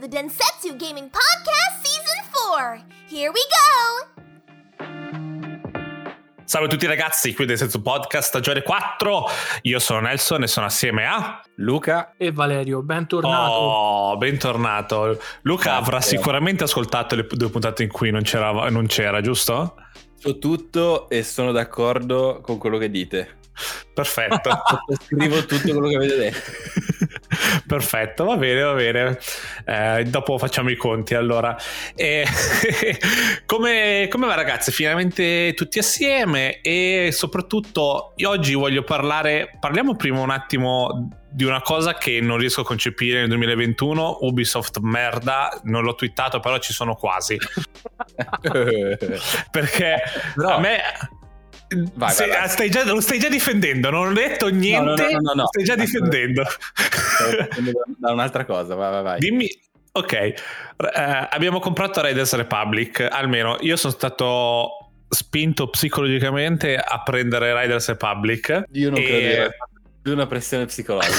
the Densetsu Gaming Podcast Season 4. Here we go! Salve a tutti ragazzi, qui del Senso Podcast stagione 4. Io sono Nelson e sono assieme a Luca e Valerio. Bentornato. Oh, bentornato. Luca Grazie. avrà sicuramente ascoltato le due puntate in cui non c'era, non c'era giusto? so tutto e sono d'accordo con quello che dite. Perfetto. Scrivo tutto quello che avete detto. Perfetto, va bene, va bene. Eh, dopo facciamo i conti allora. E come, come va ragazzi? Finalmente tutti assieme e soprattutto io oggi voglio parlare, parliamo prima un attimo di una cosa che non riesco a concepire nel 2021, Ubisoft merda, non l'ho twittato però ci sono quasi. Perché Però- a me... Vai, se- vai, vai. ah, Stai già, lo stai già difendendo, non ho detto niente, no, no, no, no. stai già difendendo. da un'altra cosa, vai, vai, vai. Dimmi, ok, eh, abbiamo comprato Raiders Republic, almeno io sono stato spinto psicologicamente a prendere Riders Republic. Io non E- credo di una pressione psicologica.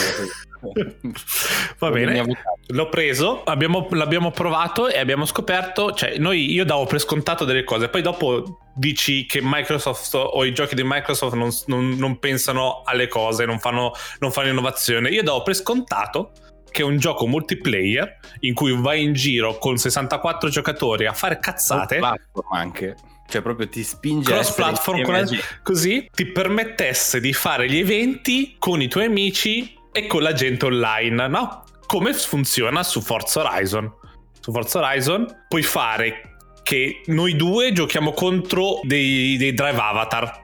Va bene, l'ho preso, abbiamo- l'abbiamo provato e abbiamo scoperto, cioè noi, io davo per scontato delle cose, poi dopo dici che Microsoft o i giochi di Microsoft non, non- non pensano alle cose, non fanno, non fanno innovazione. Io davo per scontato che è un gioco multiplayer in cui vai in giro con 64 giocatori a fare cazzate. Platform anche. Cioè proprio ti spinge Cross platform così ti permettesse di fare gli eventi con i tuoi amici e con la gente online, no? Come funziona su Forza Horizon. Su Forza Horizon puoi fare che noi due giochiamo contro dei, dei drive avatar.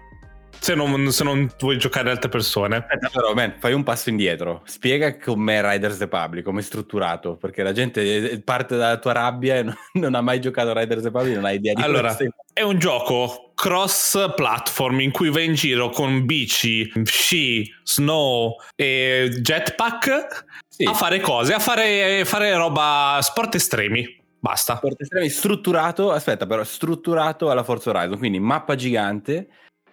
Se non, se non vuoi giocare altre persone. Aspetta, però, man, fai un passo indietro. Spiega com'è Riders Republic, come è strutturato. Perché la gente eh, parte dalla tua rabbia e non, non ha mai giocato a Riders Republic, non ha idea di Allora, stai- è un gioco cross platform in cui vai in giro con bici, sci, snow e jetpack Sì. a fare cose, a fare, fare roba sport estremi. Basta. Sport estremi strutturato, aspetta però, strutturato alla Forza Horizon, quindi mappa gigante,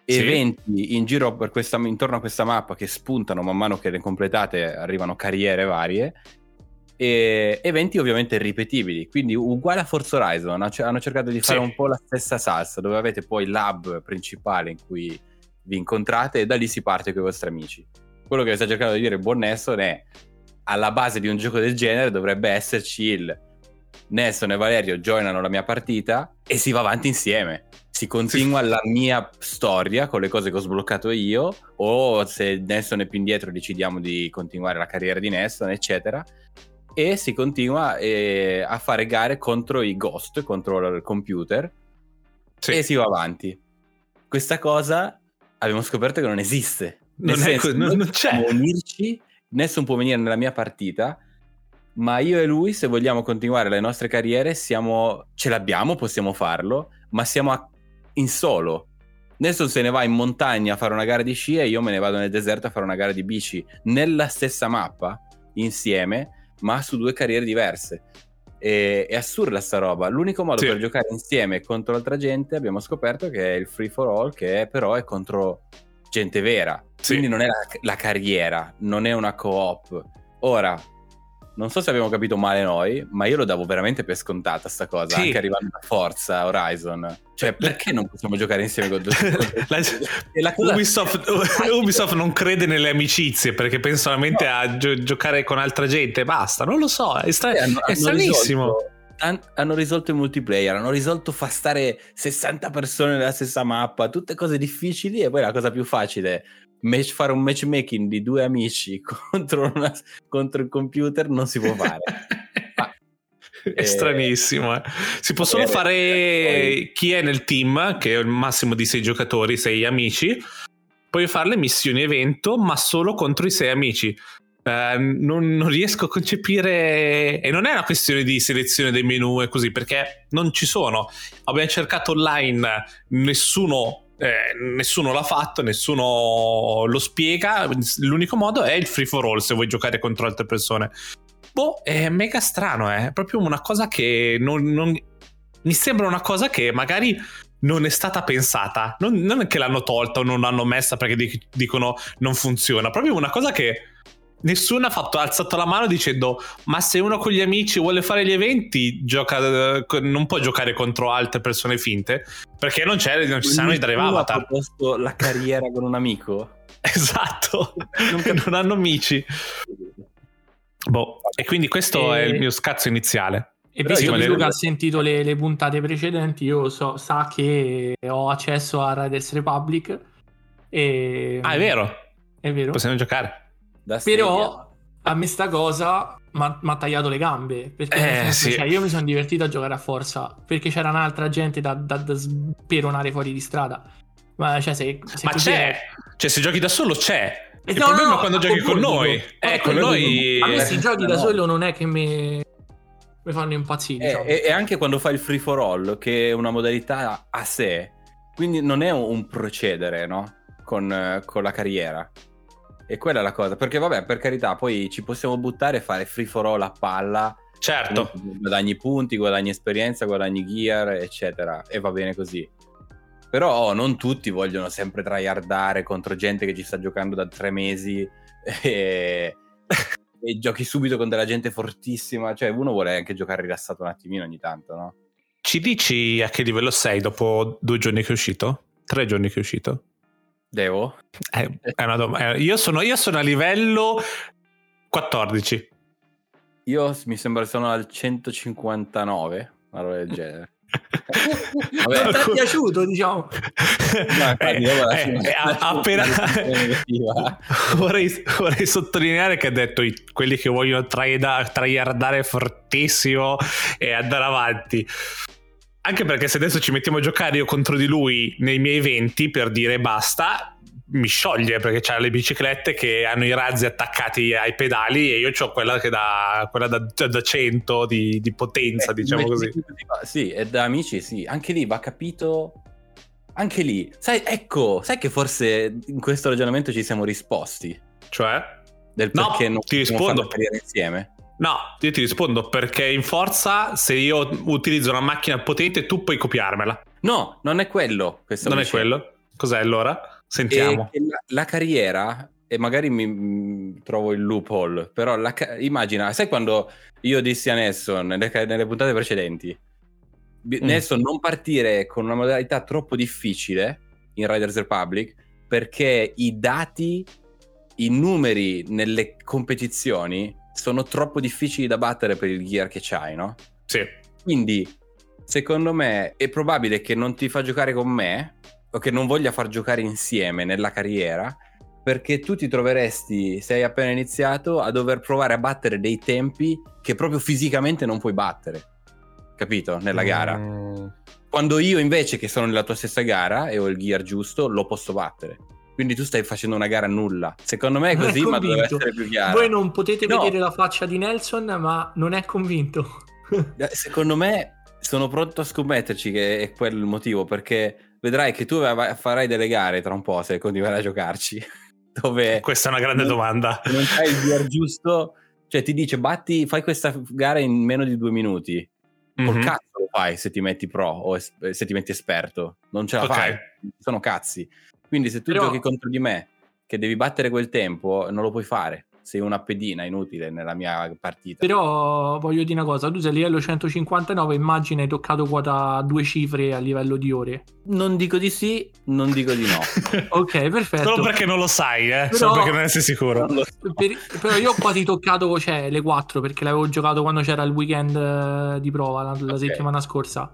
Sì. eventi in giro per questa, intorno a questa mappa che spuntano man mano che le completate, arrivano carriere varie, e eventi ovviamente ripetibili, quindi uguale a Forza Horizon, hanno cercato di fare Sì. un po' la stessa salsa, dove avete poi l'hub principale in cui vi incontrate e da lì si parte con i vostri amici. Quello che sta cercando di dire Buon Nesson è alla base di un gioco del genere dovrebbe esserci il Nelson e Valerio joinano la mia partita e si va avanti insieme. Si continua la mia storia con le cose che ho sbloccato io, o se Nelson è più indietro decidiamo di continuare la carriera di Nelson, eccetera. E si continua eh, a fare gare contro i ghost, contro il computer, Sì. e si va avanti. Questa cosa abbiamo scoperto che non esiste. Nel Non senso, co- non- non c'è. unirci, Nessun può venire nella mia partita, ma io e lui, se vogliamo continuare le nostre carriere, siamo, ce l'abbiamo, possiamo farlo, ma siamo a- in solo. Nessun se ne va in montagna a fare una gara di sci e io me ne vado nel deserto a fare una gara di bici nella stessa mappa, insieme, ma su due carriere diverse. E- è assurda sta roba. L'unico modo Sì. per giocare insieme contro altra gente abbiamo scoperto che è il free for all, che però è contro gente vera. Sì. Quindi non è la, la carriera, non è una co-op. Ora, non so se abbiamo capito male noi, ma io lo davo veramente per scontata sta cosa, Sì. anche arrivando a Forza Horizon. Cioè, perché non possiamo giocare insieme con? La- E la cosa- Ubisoft, Ubisoft non crede nelle amicizie perché pensa solamente a gio- giocare con altra gente. Basta, non lo so. È, stra- Eh, hanno- è hanno stranissimo. risolto- han- hanno risolto il multiplayer, hanno risolto fa stare 60 persone nella stessa mappa, tutte cose difficili e poi la cosa più facile, match- fare un matchmaking di due amici contro, una- contro il computer non si può fare. Ma- È Eh, stranissimo. eh. Si possono vabbè, fare chi è nel team, che è il massimo di sei giocatori, sei amici. Puoi fare le missioni evento, ma solo contro i sei amici. Eh, non, non riesco a concepire, e non è una questione di selezione dei menu e così, perché non ci sono. Abbiamo cercato online, nessuno, eh, nessuno l'ha fatto, nessuno lo spiega. L'unico modo è il free for all se vuoi giocare contro altre persone. Boh, è mega strano, eh. è proprio una cosa che non, non- mi sembra una cosa che magari non è stata pensata. Non, non è che l'hanno tolta o non l'hanno messa perché dic- dicono non funziona, proprio una cosa che nessuno ha fatto, ha alzato la mano dicendo ma se uno con gli amici vuole fare gli eventi gioca, eh, non può giocare contro altre persone finte perché non, c'è, non ci saranno i drive avatar. Ha proposto la carriera con un amico. Esatto, non, non hanno amici. Boh, e quindi questo e... è il mio scazzo iniziale. E visto che Luca ha sentito le, le, puntate precedenti, io so, sa che ho accesso a Riders Republic. E... Ah, è vero. È vero. Possiamo giocare. Da Però a me sta cosa mi ha tagliato le gambe. Perché eh, sì. cioè, io mi sono divertito a giocare a forza. Perché c'era un'altra gente da, da, da speronare fuori di strada. Ma, cioè, se, se Ma c'è. È... Cioè, se giochi da solo c'è. Il no, problema no, è quando giochi con noi. Eh, con noi. A me se giochi da solo non è che mi mi fanno impazzire. E, diciamo. e, e, anche quando fai il free for all, che è una modalità a sé, quindi non è un procedere, no? Con, con la carriera. E quella è la cosa, perché vabbè, per carità, poi ci possiamo buttare e fare free for all a palla. Certo. Guadagni punti, guadagni esperienza, guadagni gear, eccetera. E va bene così. Però oh, non tutti vogliono sempre tryhardare contro gente che ci sta giocando da tre mesi e, e giochi subito con della gente fortissima. Cioè, uno vuole anche giocare rilassato un attimino ogni tanto, no? Ci dici a che livello sei dopo due giorni che è uscito? Tre giorni che è uscito? Devo? Eh, è una domanda. Io sono, io sono a livello 14. Io mi sembra sono al 159, una roba del genere. Vabbè, ti è piaciuto, diciamo. No, eh, eh, eh, appena vorrei, vorrei, sottolineare che ha detto i, quelli che vogliono tryhardare fortissimo e andare avanti. Anche perché se adesso ci mettiamo a giocare io contro di lui nei miei eventi per dire basta, mi scioglie perché c'ha le biciclette che hanno i razzi attaccati ai pedali e io ho quella che da, quella da, da 100 di, di potenza, eh, diciamo così. Sì, e da amici sì, anche lì va capito. Anche lì, sai, ecco, sai che forse in questo ragionamento ci siamo risposti. Cioè? Del perché no, non ti rispondo. insieme. No, io ti rispondo perché in forza se io utilizzo una macchina potente tu puoi copiarmela. No, non è quello. Non è quello? Cos'è allora? Sentiamo. La, la, carriera, e magari mi, mi, trovo il loophole, però la, immagina, sai quando io dissi a Nelson nelle, nelle puntate precedenti, mm. Nelson non partire con una modalità troppo difficile in Riders Republic perché i dati, i numeri nelle competizioni sono troppo difficili da battere per il gear che c'hai, no? Sì. Quindi, secondo me, è probabile che non ti fa giocare con me o che non voglia far giocare insieme nella carriera perché tu ti troveresti, se hai appena iniziato, a dover provare a battere dei tempi che proprio fisicamente non puoi battere. Capito? Nella gara. Mm. Quando io invece, che sono nella tua stessa gara e ho il gear giusto, lo posso battere. Quindi tu stai facendo una gara nulla. Secondo me è così, è ma deve essere più chiaro. Voi non potete no. vedere la faccia di Nelson, ma non è convinto. Eh, secondo me sono pronto a scommetterci che è quello il motivo, perché vedrai che tu farai delle gare tra un po' se continuerai a giocarci. Dove Questa è una grande non, domanda. Non hai il gear giusto, cioè ti dice batti, fai questa gara in meno di due minuti. Col mm-hmm. cazzo lo fai se ti metti pro o es- se ti metti esperto. Non ce la okay. fai. Sono cazzi. Quindi se tu Però... giochi contro di me, che devi battere quel tempo, non lo puoi fare. Sei una pedina inutile nella mia partita. Però voglio dire una cosa, tu sei a livello 159, immagina hai toccato quota due cifre a livello di ore. Non dico di sì, non dico di no. ok, perfetto. Solo perché non lo sai, eh? Però, Solo perché non sei sicuro. Per, però io ho quasi toccato cioè, le 4 perché l'avevo giocato quando c'era il weekend uh, di prova la, la okay. settimana scorsa.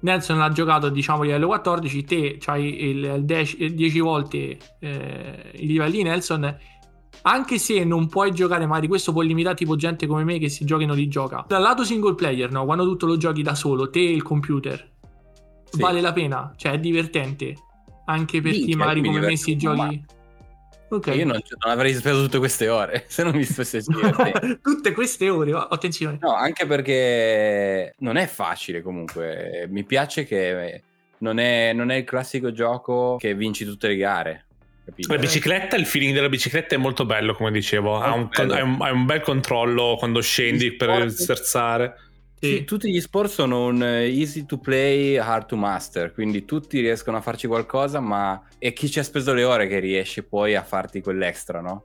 Nelson l'ha giocato diciamo livello 14, te hai il 10 volte eh, i livelli di Nelson. Anche se non puoi giocare, magari questo può limitare tipo gente come me che si gioca e non li gioca. Dal lato single player, no? Quando tutto lo giochi da solo, te e il computer, sì. vale la pena, cioè è divertente. Anche per chi magari come me si giochi. Okay. Io non, non, avrei speso tutte queste ore se non mi stesse divertendo. tutte queste ore, attenzione. No, anche perché non è facile comunque. Mi piace che non è, non è il classico gioco che vinci tutte le gare. Capito? La bicicletta, il feeling della bicicletta è molto bello, come dicevo. Ha un, un, bel controllo quando scendi per sterzare. Sì. Tutti gli sport sono un eh, easy to play, hard to master, quindi tutti riescono a farci qualcosa, ma è chi ci ha speso le ore che riesce poi a farti quell'extra, no?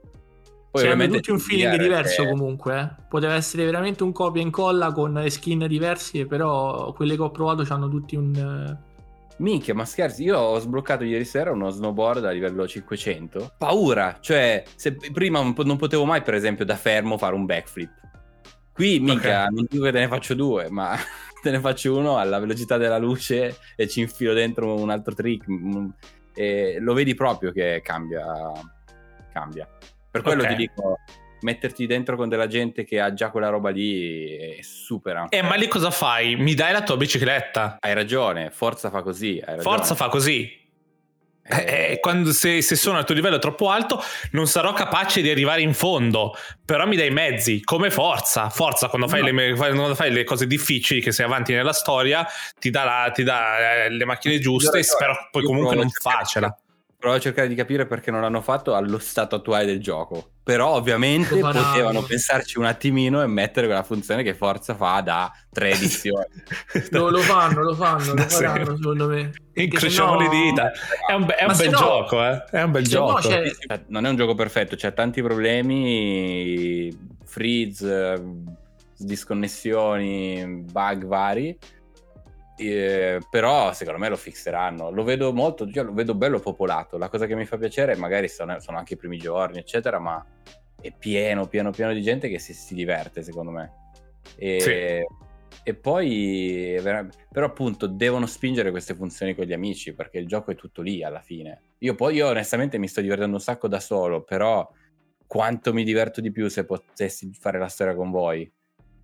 Poi Cioè, ovviamente tutti un feeling diverso che- comunque. eh. Poteva essere veramente un copia e incolla con skin diverse, però quelle che ho provato hanno tutti un. eh, Minchia, ma scherzi, io ho sbloccato ieri sera uno snowboard a livello 500. Paura, cioè, se prima non potevo mai, per esempio, da fermo fare un backflip. Qui, minchia, non dico che te ne faccio due, ma te ne faccio uno alla velocità della luce e ci infilo dentro un altro trick. mm, E lo vedi proprio che cambia. Cambia. Per quello Ok. ti dico, metterti dentro con della gente che ha già quella roba lì è super. Eh, ma lì cosa fai? Mi dai la tua bicicletta? Hai ragione, Forza fa così. Forza fa così. Eh, Eh, eh, quando- se, se sono al tuo livello troppo alto, non sarò capace di arrivare in fondo. Però mi dai mezzi, come forza. Forza, quando fai, No. le, quando fai le cose difficili, che sei avanti nella storia, ti dà, la- ti dà, eh, le macchine giuste. Io- Spero poi comunque non facela. Provo a cercare di capire perché non l'hanno fatto allo stato attuale del gioco. Però ovviamente faranno. potevano pensarci un attimino e mettere quella funzione che Forza fa da tre edizioni. Lo, lo fanno, lo fanno, Da lo faranno secondo me. Incrociamo sennò- le dita. È un, be- è un bel no- gioco, eh. È un bel se no gioco. c'è- Cioè, non è un gioco perfetto, c'è tanti problemi, freeze, disconnessioni, bug vari. Eh, però secondo me lo fixeranno. Lo vedo molto, io lo vedo bello popolato. La cosa che mi fa piacere, magari sono, sono anche i primi giorni, eccetera, ma è pieno, pieno, pieno di gente che si, si diverte, secondo me. E, Sì. e poi, però, appunto, devono spingere queste funzioni con gli amici perché il gioco è tutto lì alla fine. Io poi, io onestamente, mi sto divertendo un sacco da solo, però quanto mi diverto di più se potessi fare la storia con voi.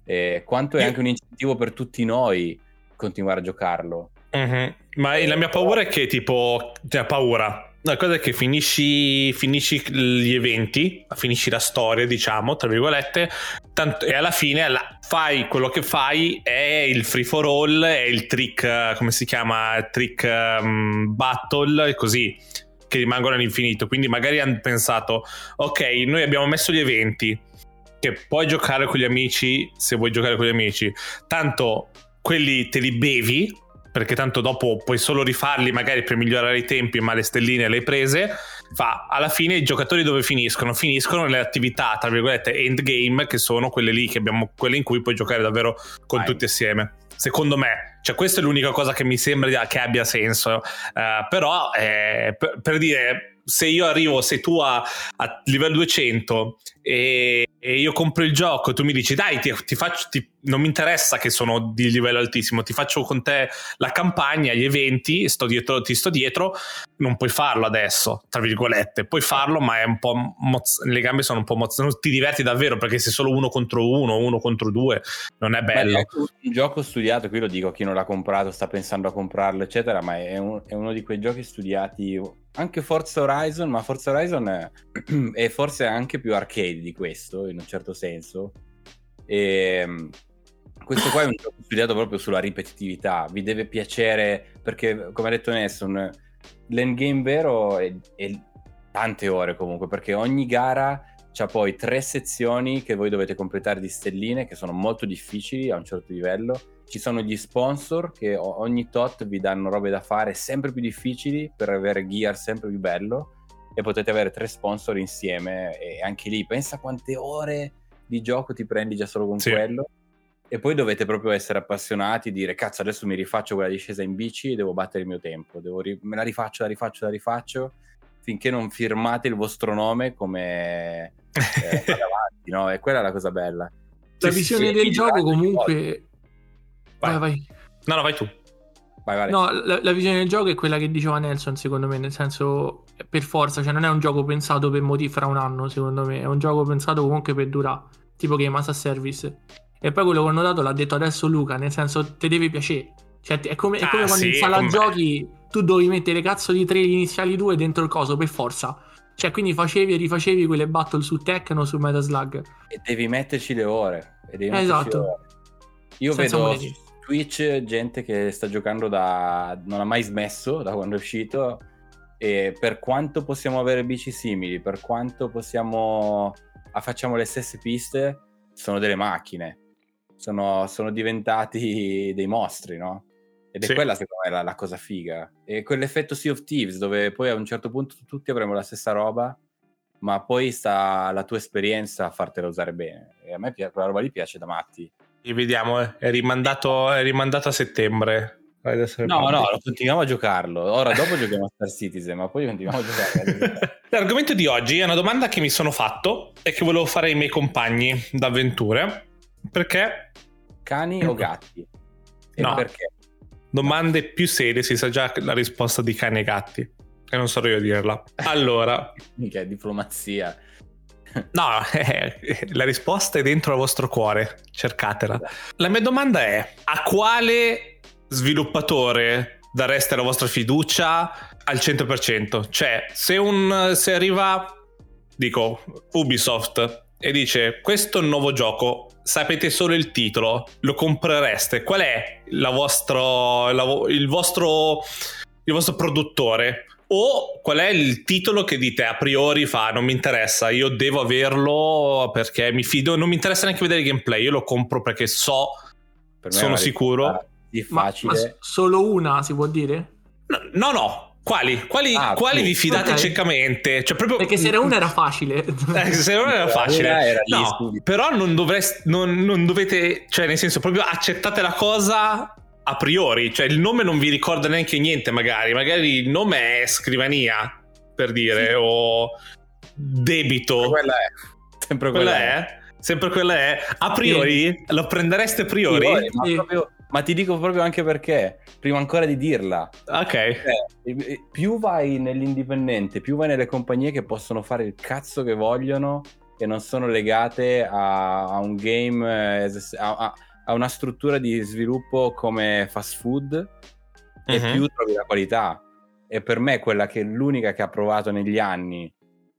E quanto è anche un incentivo per tutti noi continuare a giocarlo. Mhm. Ma la mia paura è che tipo, cioè paura. La cosa è che finisci, finisci gli eventi, finisci la storia, diciamo, tra virgolette, tanto- e alla fine la- fai quello che fai, è il free for all, è il trick, eh, come si chiama, trick ehm, battle, e così, che rimangono all'infinito. Quindi magari hanno pensato, ok, noi abbiamo messo gli eventi, che puoi giocare con gli amici se vuoi giocare con gli amici, tanto quelli te li bevi perché tanto dopo puoi solo rifarli magari per migliorare i tempi ma le stelline le hai prese fa alla fine i giocatori dove finiscono finiscono nelle attività tra virgolette endgame che sono quelle lì che abbiamo quelle in cui puoi giocare davvero con Vai. tutti assieme secondo me cioè questa è l'unica cosa che mi sembra che abbia senso Eh, però eh, per, per dire se io arrivo se tu a, a livello 200 e, e io compro il gioco e tu mi dici dai ti, ti faccio ti- non mi interessa che sono di livello altissimo ti faccio con te la campagna gli eventi sto dietro, ti sto dietro non puoi farlo adesso tra virgolette. Puoi farlo ma è un po' moz- le gambe sono un po' mozzate ti diverti davvero perché sei solo uno contro uno uno contro due non è bello. Anche un gioco studiato, qui lo dico a chi non l'ha comprato, sta pensando a comprarlo, eccetera, ma è, un- è uno di quei giochi studiati, anche Forza Horizon, ma Forza Horizon è, è forse anche più arcade di questo, in un certo senso. E, mm, questo qua è un gioco studiato proprio sulla ripetitività, vi deve piacere, perché come ha detto Nessun, l'endgame vero è, è tante ore comunque, perché ogni gara c'ha poi tre sezioni che voi dovete completare di stelline che sono molto difficili a un certo livello. Ci sono gli sponsor che ogni tot vi danno robe da fare sempre più difficili per avere gear sempre più bello e potete avere tre sponsor insieme e anche lì pensa quante ore di gioco ti prendi già solo con Sì. quello e poi dovete proprio essere appassionati dire cazzo adesso mi rifaccio quella discesa in bici e devo battere il mio tempo devo ri- me la rifaccio la rifaccio la rifaccio finché non firmate il vostro nome come eh, avanti, no? E quella è la cosa bella. La visione del gioco comunque... Vai. Vai, vai. no no vai tu Vai, vai. No, la, la visione del gioco è quella che diceva Nelson, secondo me, nel senso, per forza, cioè non è un gioco pensato per motivi fra un anno, secondo me, è un gioco pensato comunque per durare, tipo Game as a Service. E poi quello che ho notato l'ha detto adesso Luca, nel senso, te deve piacere. Cioè, è come, è come Ah, quando in sì, sala come- giochi tu dovevi mettere cazzo di tre iniziali due dentro il coso, per forza. Cioè, quindi facevi e rifacevi quelle battle su Tekken o su Metal Slug. E devi metterci le ore. E devi metterci Esatto. le ore. Io Senza vedo su Twitch gente che sta giocando da... non ha mai smesso da quando è uscito e per quanto possiamo avere bici simili, per quanto possiamo... ah, facciamo le stesse piste, sono delle macchine. Sono, sono diventati dei mostri, no? Ed è Sì. quella secondo me la, la cosa figa. E quell'effetto Sea of Thieves dove poi a un certo punto tutti avremo la stessa roba ma poi sta la tua esperienza a fartela usare bene. E a me quella roba lì piace da matti. E vediamo, eh, è rimandato, è rimandato a settembre. No, no, continuiamo a giocarlo. Ora dopo giochiamo a Star Citizen, ma poi continuiamo a giocare. L'argomento di oggi è una domanda che mi sono fatto e che volevo fare ai miei compagni d'avventure. Perché Cani o gatti? E No. perché? Domande più serie si sa già la risposta di cani e gatti. E non so io a dirla. Allora, Mica è diplomazia. no, eh, la risposta è dentro al vostro cuore. Cercatela. La mia domanda è: a quale sviluppatore dareste la vostra fiducia al 100%? Cioè, se, un, se arriva, dico, Ubisoft e dice questo è un nuovo gioco, sapete solo il titolo, lo comprereste? Qual è la vostro, la il, vostro, il vostro produttore? O qual è il titolo che dite a priori fa non mi interessa, io devo averlo perché mi fido, non mi interessa neanche vedere il gameplay, io lo compro perché so Per me Sono sicuro. risposta Di Ma, facile. ma solo una si può dire? No, no, no. Quali? Quali, Ah, quali sì. vi fidate Ok. ciecamente? Cioè, proprio... Perché se era una era facile. Eh, se era Era- facile. era lì no, però non dovreste, non, non dovete, cioè nel senso proprio accettate la cosa a priori, cioè il nome non vi ricorda neanche niente magari, magari il nome è scrivania per dire o debito. Quella è. Sempre Quella quella, è? Sempre quella è? A priori? Lo prendereste a priori? Priori, ma, Sì. proprio- ma ti dico proprio anche perché, prima ancora di dirla, Ok. eh, più vai nell'indipendente, più vai nelle compagnie che possono fare il cazzo che vogliono e non sono legate a, a un game, eh, a, a- a una struttura di sviluppo come fast food, e Mhm. più trovi la qualità. E per me quella che è l'unica che ha provato negli anni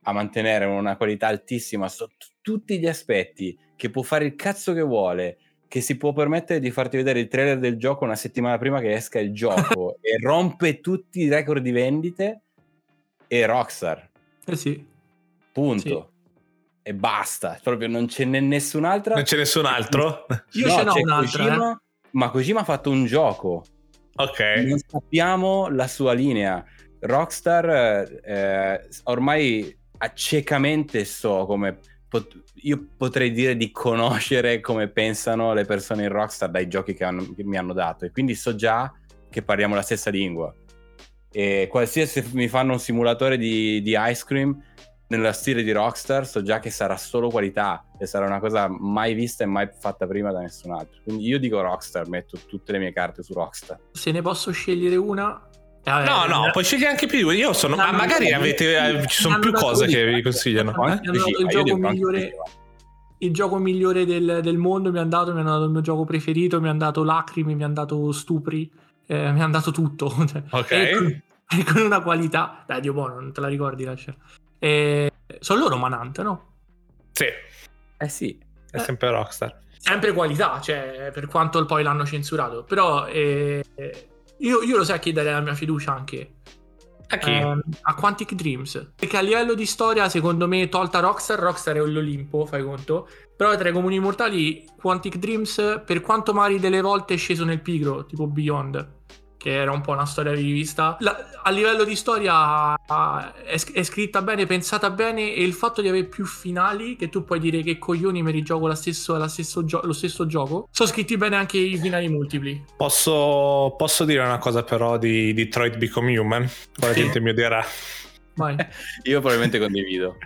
a mantenere una qualità altissima sotto tutti gli aspetti, che può fare il cazzo che vuole, che si può permettere di farti vedere il trailer del gioco una settimana prima che esca il gioco e rompe tutti i record di vendite, è Rockstar. Eh sì. Punto. E basta, proprio non ce n'è nessun'altra. Non c'è nessun altro? Io No, ce n'ho c'è un'altra. Kojima, eh. Ma Kojima ha fatto un gioco. Ok. non sappiamo la sua linea. Rockstar eh, ormai accecamente so come pot- io potrei dire di conoscere come pensano le persone in Rockstar dai giochi che, hanno- che mi hanno dato e quindi so già che parliamo la stessa lingua. E qualsiasi mi fanno un simulatore di, di ice cream nella stile di Rockstar, so già che sarà solo qualità e sarà una cosa mai vista e mai fatta prima da nessun altro. Quindi io dico Rockstar, metto tutte le mie carte su Rockstar. Se ne posso scegliere una. Eh, vabbè, No, no, mi- puoi scegliere anche più. Io sono. No, Ma no, magari avete. eh, ci sono più cose che vi consigliano. Eh? hanno dato il io gioco migliore. Il gioco migliore del, del mondo mi hanno dato, mi hanno dato il mio gioco preferito, mi hanno dato lacrime, mi hanno dato stupri, eh, mi hanno dato tutto. Cioè, Ok. E con, e con una qualità. Dai, Dio buono, non te la ricordi lascia. Eh, sono loro Manant, no? Sì, Eh sì, è sempre Rockstar. sempre qualità, cioè, per quanto poi l'hanno censurato. Però eh, io, io lo sai a chi dare la mia fiducia anche. A chi? Ehm, a Quantic Dreams. Perché a livello di storia, secondo me, tolta Rockstar, Rockstar è l'Olimpo, fai conto. Però tra i comuni mortali, Quantic Dreams, per quanto magari delle volte è sceso nel pigro, tipo Beyond, che era un po' una storia rivista. La- a livello di storia ah, è, è scritta bene, pensata bene, e il fatto di avere più finali, che tu puoi dire che coglioni mi rigioco la stesso- la stesso gio- lo stesso gioco, sono scritti bene anche i finali multipli. Posso, posso dire una cosa però di Detroit Become Human? Poi la gente mi dirà. Vai. io probabilmente condivido.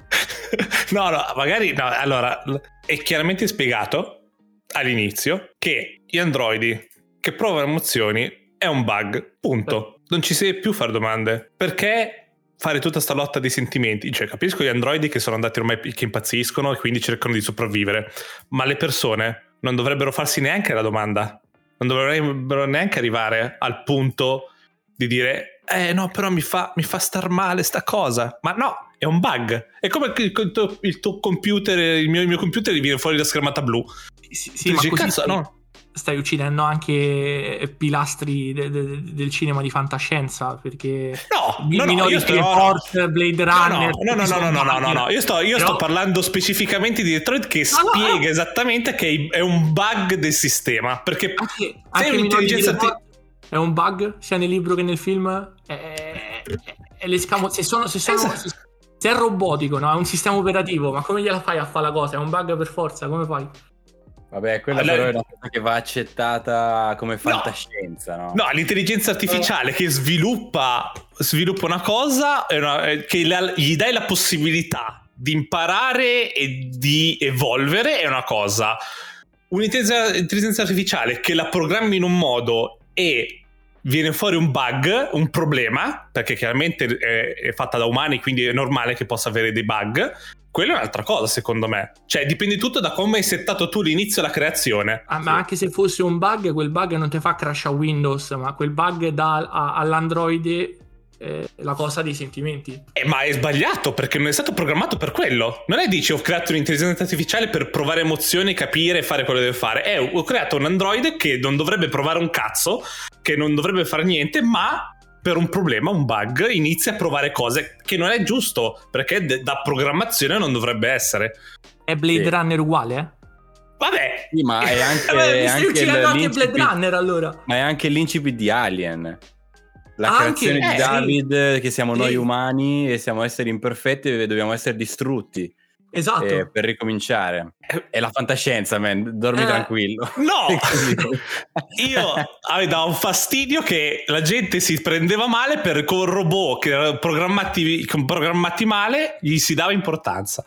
no, no, magari no. Allora, è chiaramente spiegato all'inizio che gli androidi che provano emozioni è un bug. Punto. Non ci si deve più fare domande. Perché fare tutta sta lotta di sentimenti? Cioè, capisco gli androidi che sono andati ormai che impazziscono e quindi cercano di sopravvivere. Ma le persone non dovrebbero farsi neanche la domanda. Non dovrebbero neanche arrivare al punto di dire eh no però mi fa, mi fa star male sta cosa ma no è un bug è come il, tuo, il tuo computer il mio, il mio computer gli viene fuori la schermata blu Sì, sì ma dici, così "Cazzo, no stai uccidendo anche eh, pilastri de- de- del cinema di fantascienza perché no, no, no, io sto, Report, no, Blade Runner no no no no no, no, no, no, io, sto, io Però... sto parlando specificamente di Detroit che no, spiega esattamente che è un bug del sistema perché anche, anche un'intelligenza te... è un bug sia nel libro che nel film è, è, è l'escamo se sono, se sono esatto. se è robotico no? è un sistema operativo ma come gliela fai a fare la cosa è un bug per forza come fai Vabbè, quella Allora- però è una cosa che va accettata come fantascienza, no? No, l'intelligenza artificiale che sviluppa, sviluppa una cosa una- è che la- gli dai la possibilità di imparare e di evolvere è una cosa. Un'intelligenza intelligenza artificiale che la programmi in un modo e viene fuori un bug, un problema, perché chiaramente è, è fatta da umani, quindi è normale che possa avere dei bug. Quella è un'altra cosa, secondo me. Cioè, dipende tutto da come hai settato tu l'inizio e la creazione. Ah, ma anche se fosse un bug, quel bug non ti fa crash a Windows, ma quel bug dà a- all'Android eh, la cosa dei sentimenti. Eh, ma è sbagliato perché non è stato programmato per quello. Non è dici ho creato un'intelligenza artificiale per provare emozioni, capire e fare quello che deve fare. È ho creato un android che non dovrebbe provare un cazzo, che non dovrebbe fare niente, ma per un problema, un bug, inizia a provare cose che non è giusto perché d- da programmazione non dovrebbe essere. È Blade Sì. Runner uguale, eh? Vabbè, Sì, ma è anche, mi è stai anche anche Blade Runner allora. ma è anche l'incipit di Alien. La Anche, creazione eh, di sì. David, che siamo noi Sì. umani e siamo esseri imperfetti e dobbiamo essere distrutti Esatto. eh, per ricominciare. È la fantascienza, man. Dormi Eh. tranquillo. no! Io dava un fastidio che la gente si prendeva male per con robot che erano programmati, programmati male, gli si dava importanza.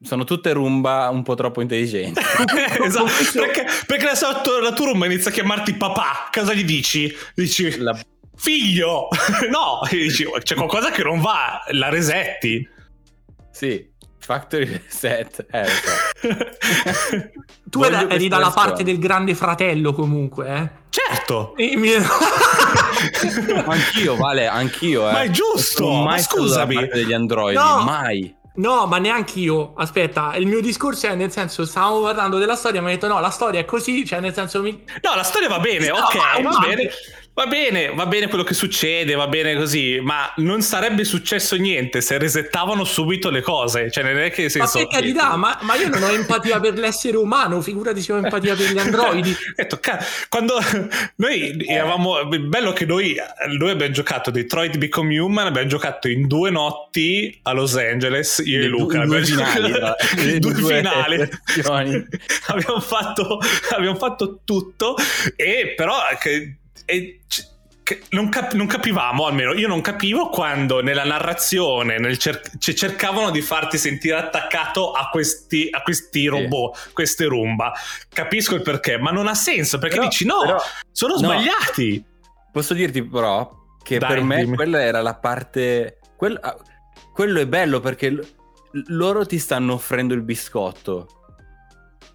Sono tutte rumba un po' troppo intelligenti. esatto, perché, perché la, sua- la tua room inizia a chiamarti papà. Cosa gli dici? Dici La- figlio, no, dici, c'è qualcosa che non va, la resetti. Sì, factory reset. Eh, so. tu eri, eri dalla versione. parte del grande fratello comunque, eh? certo, E mi- anch'io, Vale, anch'io. Eh. ma è giusto, Non ma mai dalla scusami. parte degli androidi, No. mai. No, ma neanche io. Aspetta, il mio discorso è nel senso, stavamo parlando della storia, mi ha detto no, la storia è così, cioè nel senso mi... No, la storia va bene, No, ok, ma- va ma- bene. Va bene, va bene quello che succede, va bene così, ma non sarebbe successo niente se resettavano subito le cose. Cioè, non è che senso. ma per carità, ma, ma io non ho empatia per l'essere umano, figurati se ho empatia per gli androidi. Detto, ca- quando noi eravamo bello che noi, noi abbiamo giocato Detroit Become Human abbiamo giocato in due notti a Los Angeles io e Le Luca due- due finali, le due due finali abbiamo fatto abbiamo fatto tutto e però che, e non, cap- non capivamo almeno io non capivo quando nella narrazione nel cer- cioè, cercavano di farti sentire attaccato a questi, a questi robot queste rumba capisco il perché ma non ha senso perché Però- dici no però- sono no. sbagliati Posso dirti però che Dai, per me dimmi. quella era la parte... quel- ah, quello è bello perché l- loro ti stanno offrendo il biscotto.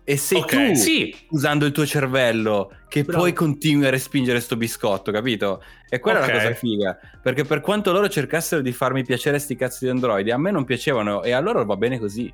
E sei ok tu, sì usando il tuo cervello, che Bravo. poi continui a respingere sto biscotto, capito? E quella è Ok. la cosa figa. Perché per quanto loro cercassero di farmi piacere sti cazzi di androidi, a me non piacevano e a loro va bene così.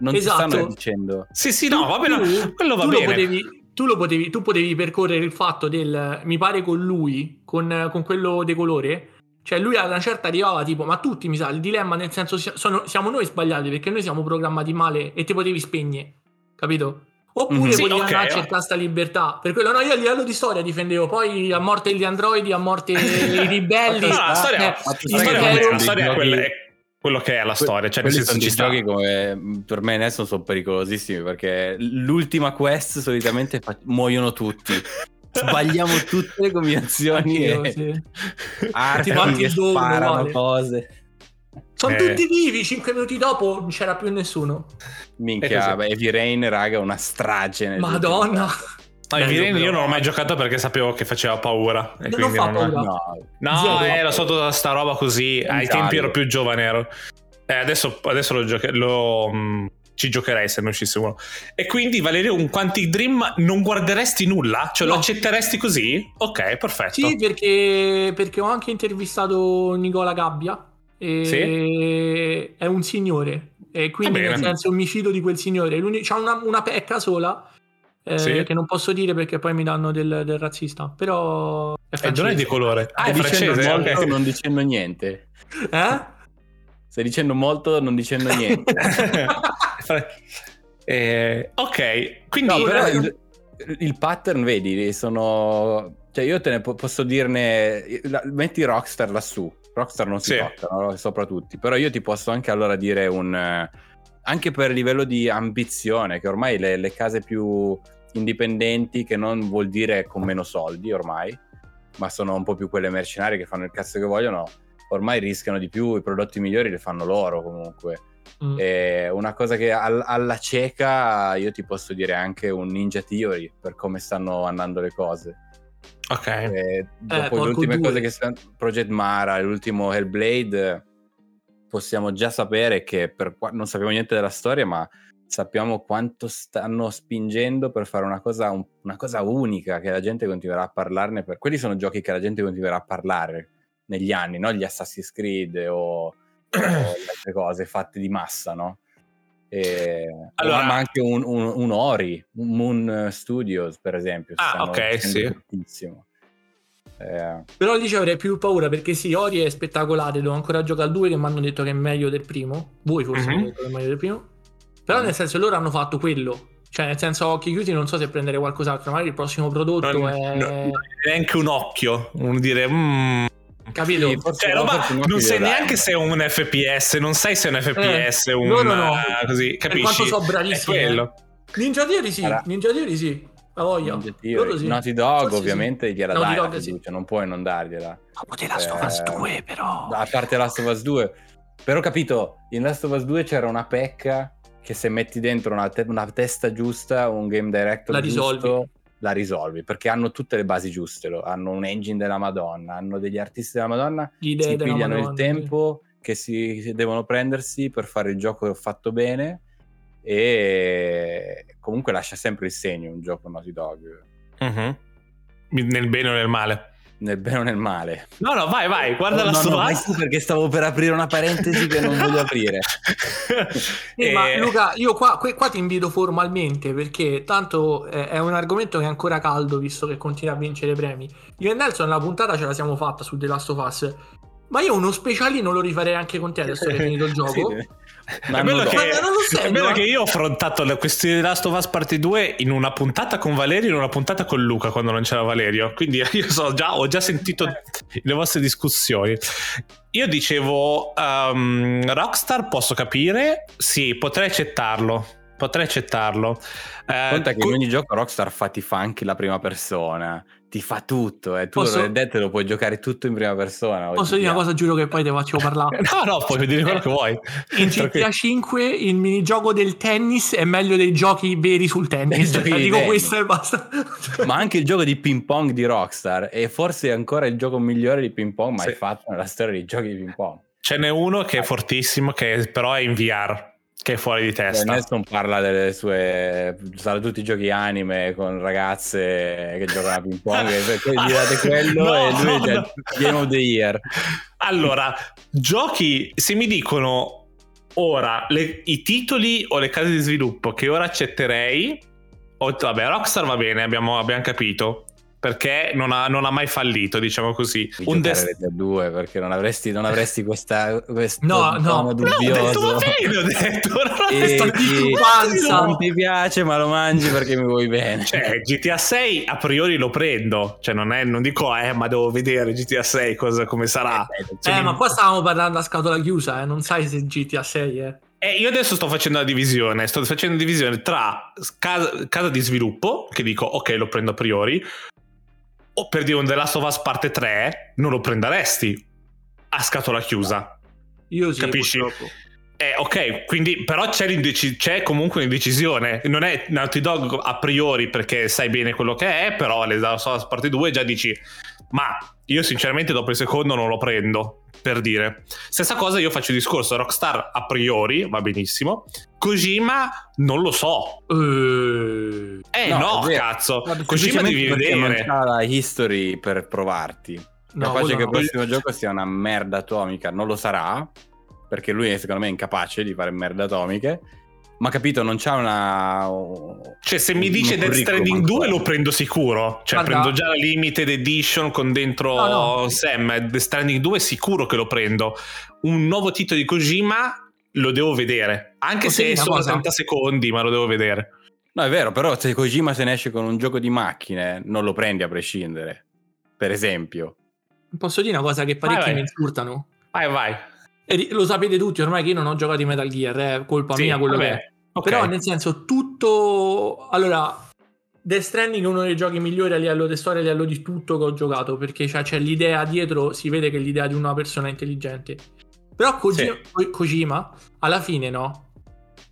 Non Esatto. ti stanno dicendo... sì sì no va bene Tu- quello va tu lo bene potevi, tu lo potevi, tu potevi percorrere il fatto del, mi pare con lui, con, con quello de colore, cioè lui a una certa arrivava tipo, ma tutti mi sa, il dilemma nel senso sono- siamo noi sbagliati perché noi siamo programmati male e ti potevi spegnere, capito? Oppure Mhm. Sì, potevi ok, andare a ok. cercare sta libertà. Per quello no, io a livello di storia difendevo, poi a morte gli androidi, a morte i ribelli. No, no, la storia, eh, la storia, è, quello che è la storia cioè senso sono giochi come per me adesso sono pericolosissimi perché l'ultima quest solitamente fa- muoiono tutti. Sbagliamo tutte le combinazioni Anch'io, e sì. archi Tipo che Until Dawn, sparano cose. Sono Eh. tutti vivi, 5 minuti dopo non c'era più nessuno. Minchia, beh, Heavy Rain, raga, una strage. nel Madonna. gioco. No, il Bello, Viren io non ho mai giocato perché sapevo che faceva paura. E Non quindi non- paura. No, No, Zero. eh, lo so tutta sta roba così. Ai giallo. tempi ero più giovane. Ero. Eh, adesso, adesso lo, gioche- lo, mm, ci giocherei se ne uscisse uno. E quindi, Valerio, un Quantic Dream non guarderesti nulla? Cioè, lo No. accetteresti così? Ok, perfetto. Sì, perché, perché ho anche intervistato Nicola Gabbia. E è un signore. E quindi, Va bene. nel senso, mi fido di quel signore. C'ha una, una pecca sola. eh, Sì. Che non posso dire perché poi mi danno del, del razzista. Però è E non è francese. di colore. Ah, è Stai dicendo francese. molto non dicendo niente. Eh? Stai dicendo molto non dicendo niente. Eh, ok, quindi No, però eh, il, il pattern, vedi, sono... Cioè io te ne po- posso dirne... metti Rockstar lassù. Rockstar non si Sì. toccano, sopra tutti. Però io ti posso anche allora dire un... eh, Anche per livello di ambizione, che ormai le, le case più indipendenti, che non vuol dire con meno soldi ormai, ma sono un po' più quelle mercenarie che fanno il cazzo che vogliono, ormai rischiano di più, i prodotti migliori li fanno loro comunque. Mm. Una cosa che al- alla cieca io ti posso dire anche un Ninja Theory per come stanno andando le cose. Ok. E dopo porco le ultime due. cose che stanno Project Mara, l'ultimo Hellblade, possiamo già sapere che per qua- non sappiamo niente della storia, ma sappiamo quanto stanno spingendo per fare una cosa, un- una cosa unica che la gente continuerà a parlarne. Per... Quelli sono giochi che la gente continuerà a parlare negli anni, no? Gli Assassin's Creed o, o le altre cose fatte di massa, no? E, Allora- ma anche un, un- un Ori, un Moon Studios per esempio. Ah, ok, sì. Eh, Però lì ci avrei più paura perché sì, Ori è spettacolare, devo ancora giocare al 2 che mi hanno detto che è meglio del primo. Voi forse Mhm. mi avete detto che è meglio del primo. Però nel senso loro hanno fatto quello. Cioè nel senso a occhi chiusi non so se prendere qualcos'altro, magari il prossimo prodotto Non, è... non- neanche un occhio, un dire... "Mm". Capito? Sì, forse- Cioè, roba- non sai neanche se è un FPS, non sai se è un FPS, un loro no. eh, così, Per capisci? quanto so È bravissimi. quello. eh. Ninja Theory sì, Allora- Ninja Theory sì. La voglia. Ninja Theory. Sì. Naughty Dog Forse sì. ovviamente gliela Naughty dai la Dog sì. fiducia, non puoi non dargliela. Dopo The Last of Us Eh, 2 però. A parte Last of Us 2. Però ho capito, in Last of Us 2 c'era una pecca che se metti dentro una, te- una testa giusta, un game director La giusto, risolvi. La risolvi, perché hanno tutte le basi giuste, lo- hanno un engine della Madonna, hanno degli artisti della Madonna, idee si della pigliano Madonna, il tempo che si, si devono prendersi per fare il gioco fatto bene e comunque lascia sempre il segno un gioco Naughty Dog, Mhm. Nel bene o nel male. Nel bene o nel male. No, no, vai, vai, guarda Oh, la no, sua no, vai tu perché stavo per aprire una parentesi che non voglio aprire. Eh, ma Eh, Luca, io qua, qua ti invito formalmente perché tanto eh, è un argomento che è ancora caldo visto che continua a vincere premi. Io e Nelson la puntata ce la siamo fatta su The Last of Us. Ma io uno specialino lo rifarei anche con te adesso che hai finito il gioco. Sì. È bello, che. Ma lo è bello eh. che io ho affrontato la questione di Last of Us Part 2 in una puntata con Valerio e in una puntata con Luca quando non c'era Valerio. Quindi io so già, ho già sentito le vostre discussioni. Io dicevo, um, Rockstar posso capire, sì, potrei accettarlo. Potrei accettarlo. Eh, Conta che in ogni gioco Rockstar fa, ti fa anche la prima persona, ti fa tutto. E tu Posso- Red Dead lo puoi giocare tutto in prima persona. Posso dire una cosa, giuro che poi te faccio parlare. No, no, puoi dire quello che vuoi. In. GTA 5 il minigioco del tennis è meglio dei giochi veri sul tennis. Cioè, di dico tennis. questo e basta. Ma anche il gioco di ping pong di Rockstar è forse ancora il gioco migliore di ping pong mai Sì. fatto nella storia dei giochi di ping pong. Ce n'è uno che è fortissimo, che però è in VR, che è fuori di testa. Nelson parla delle sue sarà tutti i giochi anime con ragazze che giocano a ping pong e poi gli date quello No, e lui è no. Game of the Year Allora, giochi, se mi dicono ora le- i titoli o le case di sviluppo che ora accetterei, o, vabbè, Rockstar va bene, abbiamo, abbiamo capito. Perché non ha, non ha mai fallito, diciamo così. di Un Dest- Red Dead 2 perché non avresti, non avresti questa questo No, no. tono No, ho dubbioso detto bene, ho detto. non ho E detto- ti- panza. non ti piace ma lo mangi perché mi vuoi bene Cioè, GTA 6 a priori lo prendo. Cioè, non, è, non dico, eh, ma devo vedere GTA 6 cosa, come sarà. Cioè, Eh, ma qua stavamo parlando a scatola chiusa, eh. non sai se GTA 6 eh. Eh, io adesso sto facendo la divisione, sto facendo divisione tra casa, casa di sviluppo, che dico ok lo prendo a priori, o per dire un The Last of Us parte 3, non lo prenderesti a scatola chiusa. Io sì, Capisci? purtroppo. Eh, ok, quindi però c'è, c'è comunque un'indecisione. Non è Naughty Dog a priori perché sai bene quello che è, però le Last of Us parte 2 già dici, ma io sinceramente dopo il secondo non lo prendo, per dire. Stessa cosa io faccio il discorso, Rockstar a priori va benissimo, Kojima non lo so. Eh, Eh No, no, cazzo, Guarda, Kojima devi non vedere. c'ha la history per provarti no, capace che il no. prossimo gioco sia una merda atomica non lo sarà perché lui è secondo me incapace di fare merde atomiche ma capito non c'ha una Cioè, se mi dice Death Stranding 2 ancora. lo prendo sicuro. Cioè, Guarda- prendo già la limited edition con dentro No, no. Sam. Death Stranding 2 sicuro che lo prendo. Un nuovo titolo di Kojima lo devo vedere. Anche Posso se cosa? 30 secondi, ma lo devo vedere. no è vero però se Kojima se ne esce con un gioco di macchine non lo prendi a prescindere per esempio Posso dire una cosa che parecchi Vai, vai. mi insultano? Vai, vai. E lo sapete tutti ormai che io non ho giocato in Metal Gear, è colpa Sì, mia quello vabbè, che è. ok. Però nel senso tutto... Allora, Death Stranding è uno dei giochi migliori a livello di storia, a livello di tutto che ho giocato, perché c'è, c'è l'idea dietro, si vede che è l'idea di una persona intelligente. Però Kojima, Ko- Kojima, alla fine no,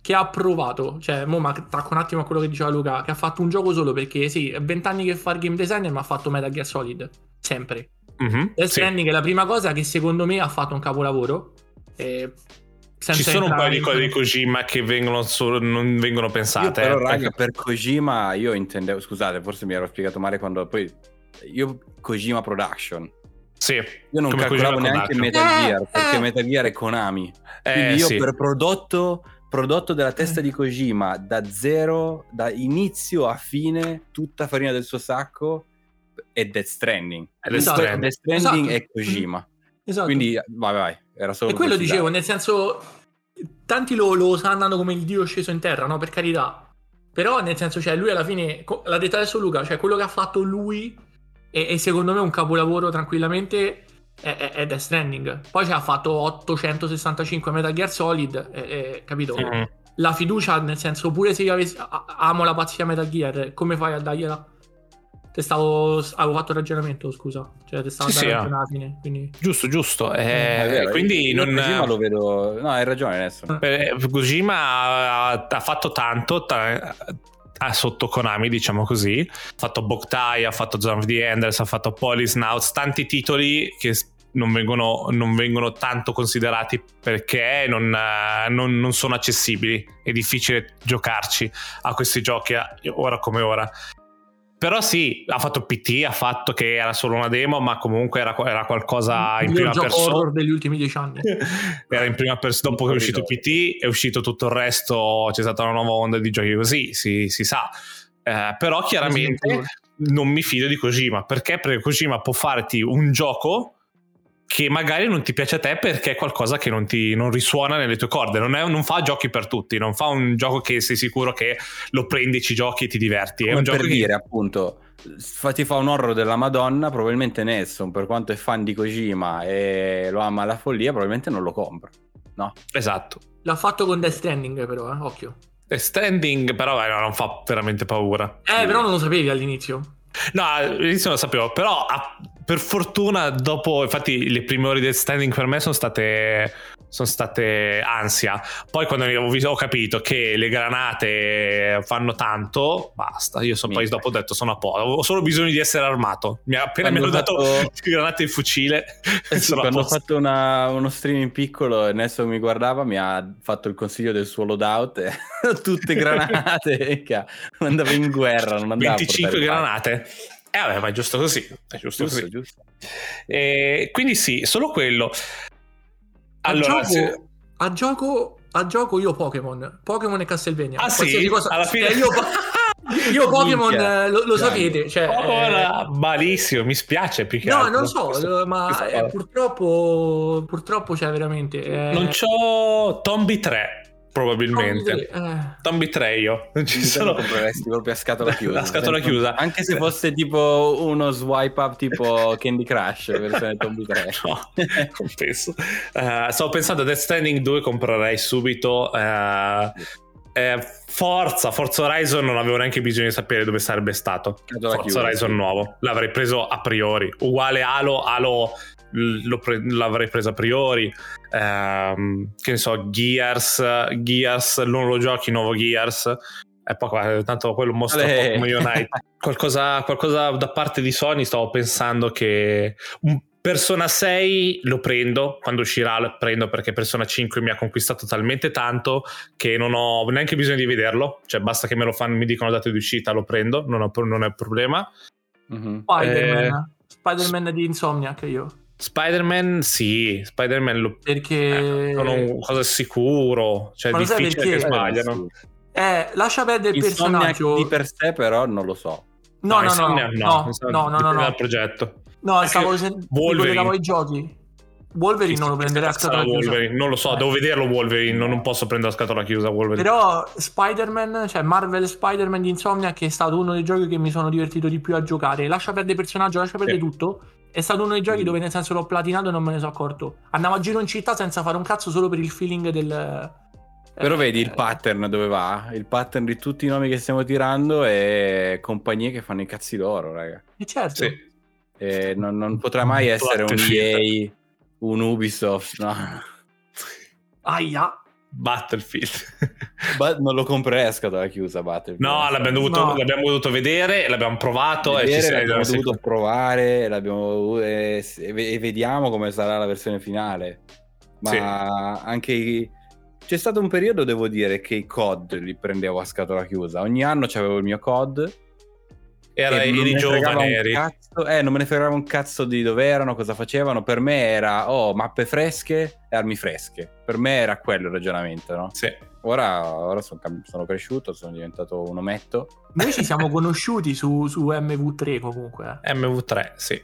che ha provato, cioè, mo ma attacco un attimo a quello che diceva Luca, che ha fatto un gioco solo perché sì, è vent'anni che fa il game designer, ma ha fatto Metal Gear Solid, sempre. Mhm, Death sì. Stranding è la prima cosa che secondo me ha fatto un capolavoro. Eh, senza Ci sono un paio di cose di Kojima che vengono solo- non vengono Io pensate. però, eh, raga, per Kojima io intendevo, scusate, forse mi ero spiegato male quando poi io Kojima Production. Sì, Io non calcolavo Kojima neanche Production. Metal Eh, Gear, perché eh. Metal Gear è Konami. Eh, Quindi io sì. per prodotto, prodotto della testa di Kojima da zero, da inizio a fine, tutta farina del suo sacco è Death Stranding. È Death Stranding. Death Stranding Esatto. è Kojima. Esatto. Quindi vai vai, era solo E quello così, dicevo, nel senso, tanti lo, lo sanno come il dio sceso in terra, no? Per carità. Però, nel senso, cioè, lui alla fine, l'ha detto adesso Luca, cioè, quello che ha fatto lui, e, e secondo me un capolavoro tranquillamente, è, è, è Death Stranding. Poi ci ha fatto 865 Metal Gear Solid, e- e, capito? Mhm. La fiducia, nel senso, pure se io avessi, amo la pazzia Metal Gear, come fai a dargliela? Te stavo, avevo fatto il ragionamento, scusa. Cioè, te stavo Sì, sì, ragione ah. alla fine, quindi... Giusto, giusto. Eh, È vero, quindi io non... Kojima lo vedo No, hai ragione adesso. Eh, Kojima ha, ha fatto tanto ta- ha sotto Konami, diciamo così. Ha fatto Boktai, ha fatto Zone of the Enders, ha fatto Police Nauts, tanti titoli che non vengono, non vengono tanto considerati perché non, eh, non- non sono accessibili. È difficile giocarci a questi giochi a- ora come ora. Però sì, ha fatto PT, ha fatto che era solo una demo, ma comunque era, era qualcosa in il prima gioco persona horror degli ultimi dieci anni. era in prima persona dopo che è uscito PT è uscito tutto il resto c'è stata una nuova onda di giochi così si, si sa. Eh, però chiaramente non mi fido di Kojima perché? Perché Kojima può farti un gioco che magari non ti piace a te perché è qualcosa che non ti non risuona nelle tue corde non, è- non fa giochi per tutti non fa un gioco che sei sicuro che lo prendi ci giochi e ti diverti è Come un per gioco che- dire, appunto, fa- ti fa un horror della Madonna, probabilmente Nelson, per quanto è fan di Kojima e lo ama alla follia, probabilmente non lo compra. No? esatto L'ha fatto con Death Stranding, però, eh, occhio. E Standing però eh, non fa veramente paura Eh, però non lo sapevi all'inizio. No, all'inizio lo sapevo, però ah, per fortuna dopo, infatti le prime ore del standing per me sono state, sono state ansia. Poi quando ho, visto- ho capito che le granate fanno tanto, basta. Io so, poi dopo ho detto sono a posto, ho solo bisogno di essere armato. Mi ha appena mi hanno Quando ho dato fatto- granate e fucile. Eh sì, sono quando ho fatto una- uno stream in piccolo e Nelson mi guardava, mi ha fatto il consiglio del suo loadout e tutte granate, non andava in guerra, non andava a 25 portare pari. granate. E vabbè, ma è giusto così. È giusto, Giusto, così. giusto. E quindi sì, solo quello. A Allora, gioco, se- a gioco, a gioco io Pokémon. Pokémon e Castlevania. Ah, sì? Cosa- Alla fine- Eh, io, io Pokémon eh, lo, lo sapete. Cioè, Oh, eh, malissimo, mi spiace più che no, altro. non so, Questo- eh, ma questa eh, purtroppo, purtroppo c'è veramente. eh, Non c'ho Tombi 3, probabilmente. Tombi 3 io. Non ci sono... compreresti proprio a scatola chiusa. A scatola chiusa. Anche se fosse tipo uno swipe up tipo Candy Crush, versione Tomb 3. No, non penso. Eh, stavo pensando a Death Stranding 2 comprerei subito. eh, eh, Forza, Forza Horizon non avevo neanche bisogno di sapere dove sarebbe stato. Scatola Forza chiusa, Horizon sì. nuovo. L'avrei preso a priori. Uguale Halo, Halo pre- l'avrei preso a priori. Ehm, che ne so, Gears, Gears, non lo giochi, nuovo Gears. E poi qua, tanto quello mostra come Unite. Qualcosa, qualcosa da parte di Sony stavo pensando che un Persona 6 lo prendo, quando uscirà lo prendo perché Persona 5 mi ha conquistato talmente tanto che non ho neanche bisogno di vederlo, cioè basta che me lo fanno, mi dicono date di uscita, lo prendo, non, ho- non è un problema. Mhm. Spider-Man. Eh, Spider-Man di Insomniac io. Spider-Man sì, Spider-Man lo Perché... eh, sono un cosa sicuro, cioè è Ma lo sai difficile che perché? sbagliano. Eh, lascia perdere il Insomniac personaggio. di per sé però non lo so. No, no, no, no, no, no, no, dipende no. dal progetto. No, stavo dicendo i giochi. Wolverine non lo prenderei a scatola chiusa. Wolverine, non lo so, Eh. devo vederlo Wolverine, non, non posso prendere a scatola chiusa Wolverine. Però Spider-Man, cioè Marvel Spider-Man di Insomniac che è stato uno dei giochi che mi sono divertito di più a giocare. Lascia perdere il personaggio, lascia perdere Sì. tutto. È stato uno dei giochi dove nel senso l'ho platinato e non me ne sono accorto. Andavo a giro in città senza fare un cazzo solo per il feeling del... Però eh, vedi il pattern dove va? Il pattern di tutti i nomi che stiamo tirando è compagnie che fanno i cazzi loro, raga. eh, certo. Sì. E non, non potrà mai essere un. EA, un Ubisoft, no. Aia. Battlefield. Ba- non lo comprerei a scatola chiusa Battlefield. No, l'abbiamo dovuto, No. l'abbiamo dovuto vedere, l'abbiamo provato e ci Vedere, l'abbiamo rimasti- dovuto provare l'abbiamo- e, e vediamo come sarà la versione finale. Ma Sì. anche i- c'è stato un periodo, devo dire, che i COD li prendevo a scatola chiusa. Ogni anno c'avevo il mio COD. Era e non me eri ne fregava giovane, un eri. cazzo- eh, non me ne fregava un cazzo di dove erano, cosa facevano. Per me era, oh, mappe fresche e armi fresche. Per me era quello il ragionamento, no? Sì. Ora, ora sono, sono cresciuto, sono diventato un ometto. Noi ci siamo conosciuti su, su MV3 comunque. eh. MV3, sì.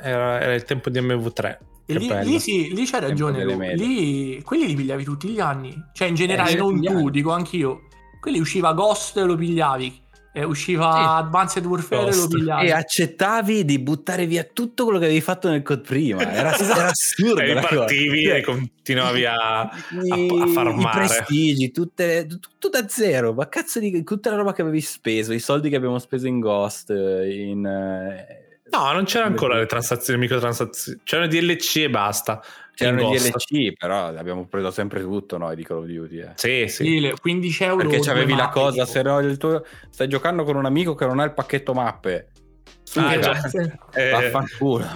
Era, era il tempo di MV3. E Che lì, lì sì, lì c'hai ragione. Lì, quelli li pigliavi tutti gli anni. Cioè, in generale, Eh, non tu, anni. dico anch'io. Quelli usciva Ghost e lo pigliavi. E usciva Sì. Advanced Warfare e lo pigliavi. E accettavi di buttare via tutto quello che avevi fatto nel COD prima. Era, Esatto. era assurdo. E la cosa. ripartivi Cioè, e continuavi a, a, a farmare. i prestigi, tutte, tutto da zero. Ma cazzo di tutta la roba che avevi speso, i soldi che abbiamo speso in Ghost, in. eh, No, non c'era ancora le transazioni, microtransazioni. C'erano DLC e basta. C'erano i. DLC, però abbiamo preso sempre tutto noi di Call of Duty. eh. Sì, sì. Sì, le 15 euro. Perché due c'avevi la mappe, cosa, tipo. se no il tuo, stai giocando con un amico che non ha il pacchetto mappe. Su, Ah, già. Eh, vaffanculo.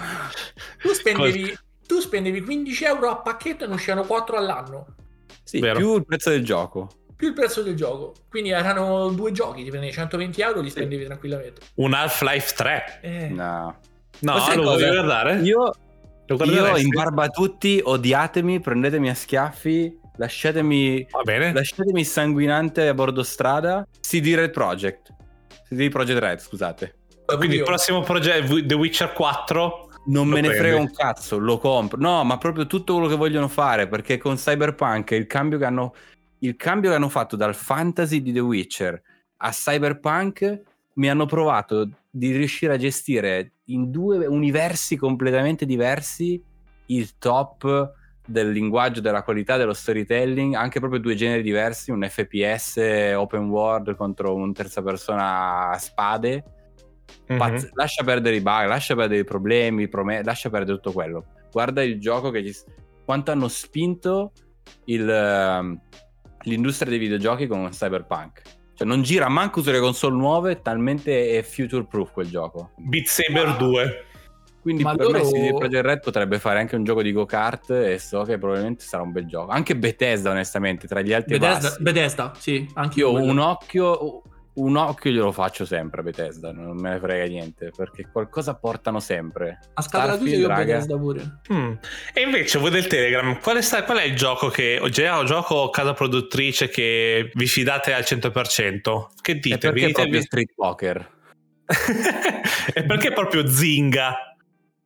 Tu spendevi, tu spendevi 15 euro a pacchetto e ne uscivano 4 all'anno. Sì, Vero. più il prezzo del gioco. Più il prezzo del gioco. Quindi erano due giochi, ti prendevi 120 euro li spendevi tranquillamente. un Half-Life 3. Eh. No. No, lo voglio guardare? Io, io in barba a tutti, odiatemi, prendetemi a schiaffi, lasciatemi, Va bene. lasciatemi sanguinante a bordo strada. CD Red Project. CD Project Red, scusate. Quindi il prossimo progetto, The Witcher 4. Non me ne prendi. frega un cazzo, lo compro. No, ma proprio tutto quello che vogliono fare, perché con Cyberpunk il cambio che hanno, il cambio che hanno fatto dal fantasy di The Witcher a Cyberpunk mi hanno provato di riuscire a gestire in due universi completamente diversi il top del linguaggio, della qualità dello storytelling, anche proprio due generi diversi, un FPS open world contro un terza persona a spade. Mhm. Pazz- lascia perdere i bug, lascia perdere i problemi, i prome- lascia perdere tutto quello. Guarda il gioco che gli... quanto hanno spinto il, ehm, l'industria dei videogiochi con Cyberpunk. Cioè non gira manco sulle console nuove, talmente è future proof quel gioco. Beat Saber 2. Quindi Ma per me loro- CD Projekt Red potrebbe fare anche un gioco di go-kart e so che probabilmente sarà un bel gioco. Anche Bethesda onestamente, tra gli alti e Bethesda, bassi. Bethesda, sì, anche Io io. un occhio, un occhio glielo faccio sempre a Bethesda, non me ne frega niente, perché qualcosa portano sempre. A scatola chiusa io raga. Bethesda pure. Mm. E invece voi del Telegram, qual è, sta- qual è il gioco che o gioco casa produttrice che vi fidate al 100%? Che E dite? perché Vi dite- proprio vi- Street Poker? e perché proprio Zinga?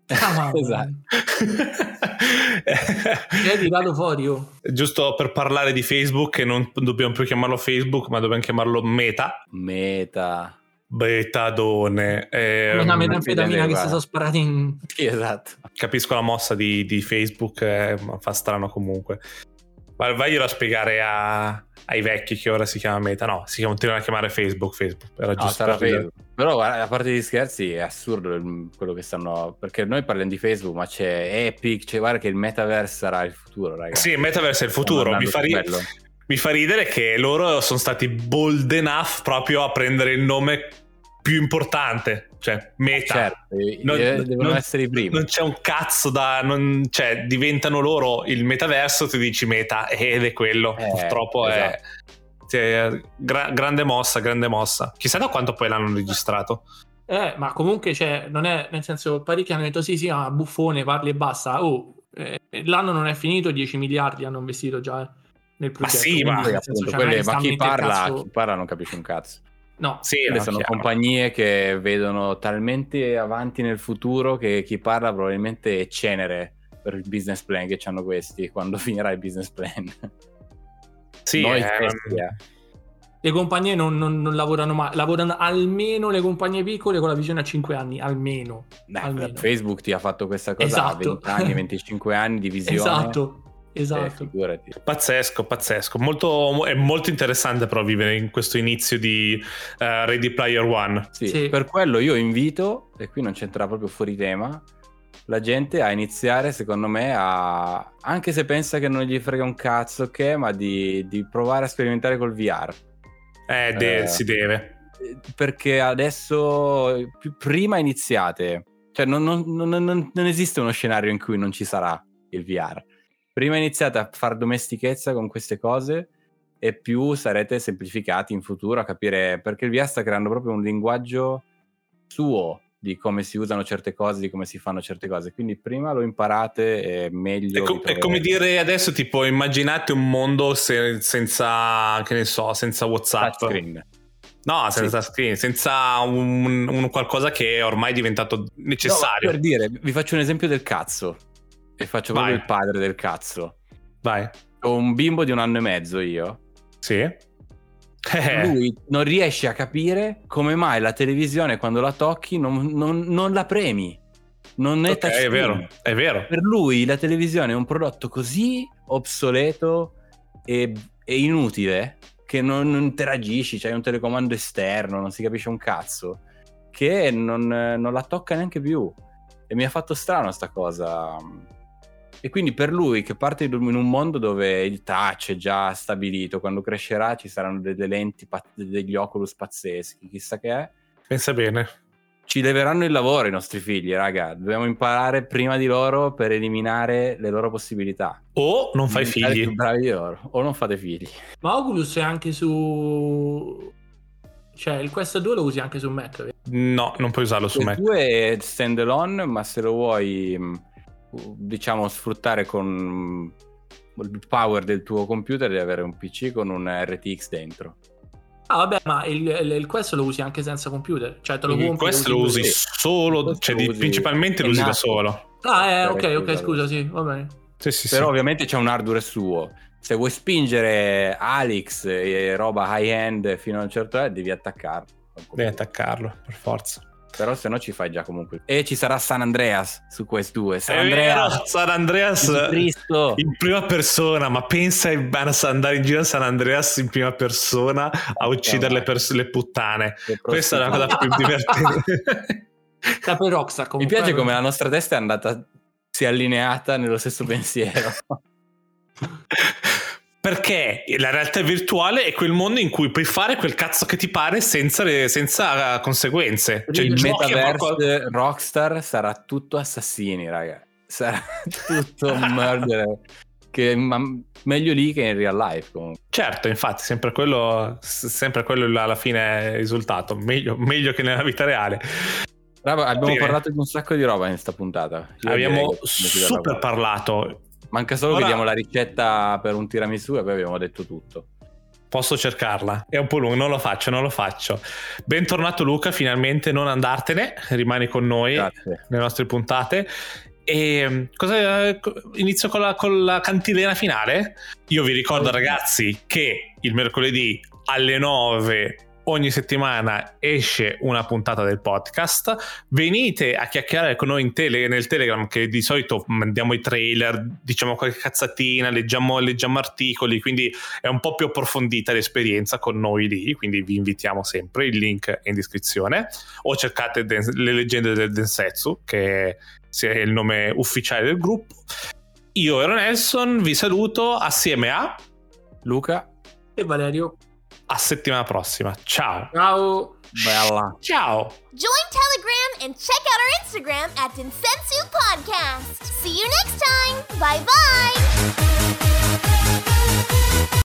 Ah, Esatto. Hai tirato fuori io. Giusto per parlare di Facebook, che non dobbiamo più chiamarlo Facebook, ma dobbiamo chiamarlo Meta. Meta. Betadone. Ehm, una metanfetamina che si sono sparati in... Sì, esatto. capisco la mossa di, di Facebook, eh, ma fa strano comunque. Ma vaglielo a spiegare a- ai vecchi che ora si chiama Meta. No, si continuano a chiamare Facebook. Facebook era No, giusto per. Facebook. Però guarda, a parte gli scherzi è assurdo quello che stanno... Perché noi parliamo di Facebook, ma c'è Epic, c'è, guarda che il metaverse sarà il futuro, ragazzi. Sì, il metaverse è il futuro. Mi fa, ri- mi fa ridere che loro sono stati bold enough proprio a prendere il nome più importante, cioè Meta. Certo, Non- eh, devono non- essere i primi. Non c'è un cazzo da. non- cioè, diventano loro il metaverso, tu dici meta ed è quello. Eh, Purtroppo è. esatto. cioè, gra- grande mossa, grande mossa. Chissà da quanto poi l'hanno registrato. Eh, ma comunque c'è, non è, nel senso, parecchi hanno detto sì, sì, ma buffone, parli e basta. Oh, eh, l'anno non è finito, 10 miliardi hanno investito già nel progetto. sì, Quindi, ma- nel senso, Appunto, cioè, è quelle- ma chi parla, cazzo- chi parla non capisce un cazzo. No, Sì, no, sono chiaro. compagnie che vedono talmente avanti nel futuro che chi parla probabilmente è cenere per il business plan che hanno questi quando finirà il business plan. Sì, Noi eh, stessi, eh. Le compagnie non, non- non lavorano mai, lavorano almeno le compagnie piccole con la visione a 5 anni, almeno. Beh, almeno. Facebook ti ha fatto questa cosa Esatto. a 20 anni, 25 anni di visione. Esatto, esatto. figurati. Pazzesco, pazzesco. Molto, è molto interessante però vivere in questo inizio di eh, Ready Player One. Sì, Sì. Per quello io invito, e qui non c'entra proprio fuori tema, la gente a iniziare, secondo me, a... anche se pensa che non gli frega un cazzo che, ma di, di provare a sperimentare col VR. Eh, de- Eh. si deve. Eh, Perché adesso, prima iniziate, cioè non, non- non- non- non esiste uno scenario in cui non ci sarà il VR. Prima iniziate a fare domestichezza con queste cose e più sarete semplificati in futuro a capire perché il VR sta creando proprio un linguaggio suo di come si usano certe cose, di come si fanno certe cose. Quindi prima lo imparate e meglio. È, co- vi è come dire adesso, tipo, immaginate un mondo se- senza, che ne so, senza WhatsApp. Touchscreen. No, senza screen, senza un, un qualcosa che è ormai diventato necessario. No, per dire, vi faccio un esempio del cazzo. E faccio Vai. proprio il padre del cazzo. Vai. Ho un bimbo di un anno e mezzo io. Sì. Eh, Lui non riesce a capire come mai la televisione quando la tocchi non, non- non la premi. Non è ok, è vero, è vero. Per lui la televisione è un prodotto così obsoleto e, e inutile che non, non interagisci, c'hai un telecomando esterno, non si capisce un cazzo, che non, non la tocca neanche più. E mi ha fatto strano sta cosa. E quindi per lui che parte in un mondo dove il touch è già stabilito, quando crescerà ci saranno delle lenti, degli Oculus pazzeschi, chissà che è, Pensa bene. ci leveranno il lavoro i nostri figli, raga. Dobbiamo imparare prima di loro per eliminare le loro possibilità. O non fai figli. più bravi di loro. O non fate figli. Ma Oculus è anche su... Cioè, il Quest 2 lo usi anche su Mac? No, non puoi usarlo su Il Mac. 2 è stand alone, ma se lo vuoi, mh, diciamo, sfruttare con il power del tuo computer, devi avere un PC con un RTX dentro. Ah, vabbè, ma il, il- il Quest lo usi anche senza computer. Cioè, te lo compri. Questo lo usi così. solo, Questo cioè lo di- usi- principalmente lo usi da solo. Ah, eh, ok, ok, scusa, sì, va bene. Sì, sì, Però sì. ovviamente c'è un hardware suo. Se vuoi spingere Alex e roba high-end fino a un certo punto, devi attaccarlo. Devi attaccarlo, per forza. Però se no ci fai già comunque. E ci sarà San Andreas su Quest 2. San È Andreas. vero, San Andreas Cristo. in prima persona, ma pensa a andare in giro a San Andreas in prima persona a uccidere le, pers- le puttane. Che Questa è la cosa più divertente. Rockstar Mi piace come la nostra testa è andata, si è allineata nello stesso pensiero. Perché la realtà virtuale è quel mondo in cui puoi fare quel cazzo che ti pare senza, le- senza conseguenze. Cioè, il metaverse qualcosa- Rockstar sarà tutto assassini, raga. Sarà tutto murder. Che, ma meglio lì che in real life comunque. Certo, infatti, sempre quello, sempre quello alla fine è il risultato. Meglio, meglio che nella vita reale. Raga, abbiamo Bene. parlato di un sacco di roba in questa puntata. Io Abbiamo super parlato. Manca solo Ora- che diamo la ricetta per un tiramisù e poi abbiamo detto tutto. Posso cercarla? È un po' lungo, non lo faccio, non lo faccio. Bentornato Luca, finalmente non andartene, rimani con noi Grazie. nelle nostre puntate. E cosa, inizio con la, con la cantilena finale. Io vi ricordo, ragazzi, che il mercoledì alle 9 ogni settimana esce una puntata del podcast. Venite a chiacchierare con noi in tele- nel Telegram, che di solito mandiamo i trailer, diciamo qualche cazzatina, leggiamo, leggiamo articoli, quindi è un po' più approfondita l'esperienza con noi lì. Quindi vi invitiamo sempre. Il link è in descrizione. O cercate Den- le leggende del Densetsu, che sia il nome ufficiale del gruppo. Io ero Nelson, vi saluto assieme a Luca, E Valerio. A settimana prossima. Ciao. Ciao. Bella. Ciao. Join Telegram and check out our Instagram at Insensu Podcast. See you next time. Bye bye.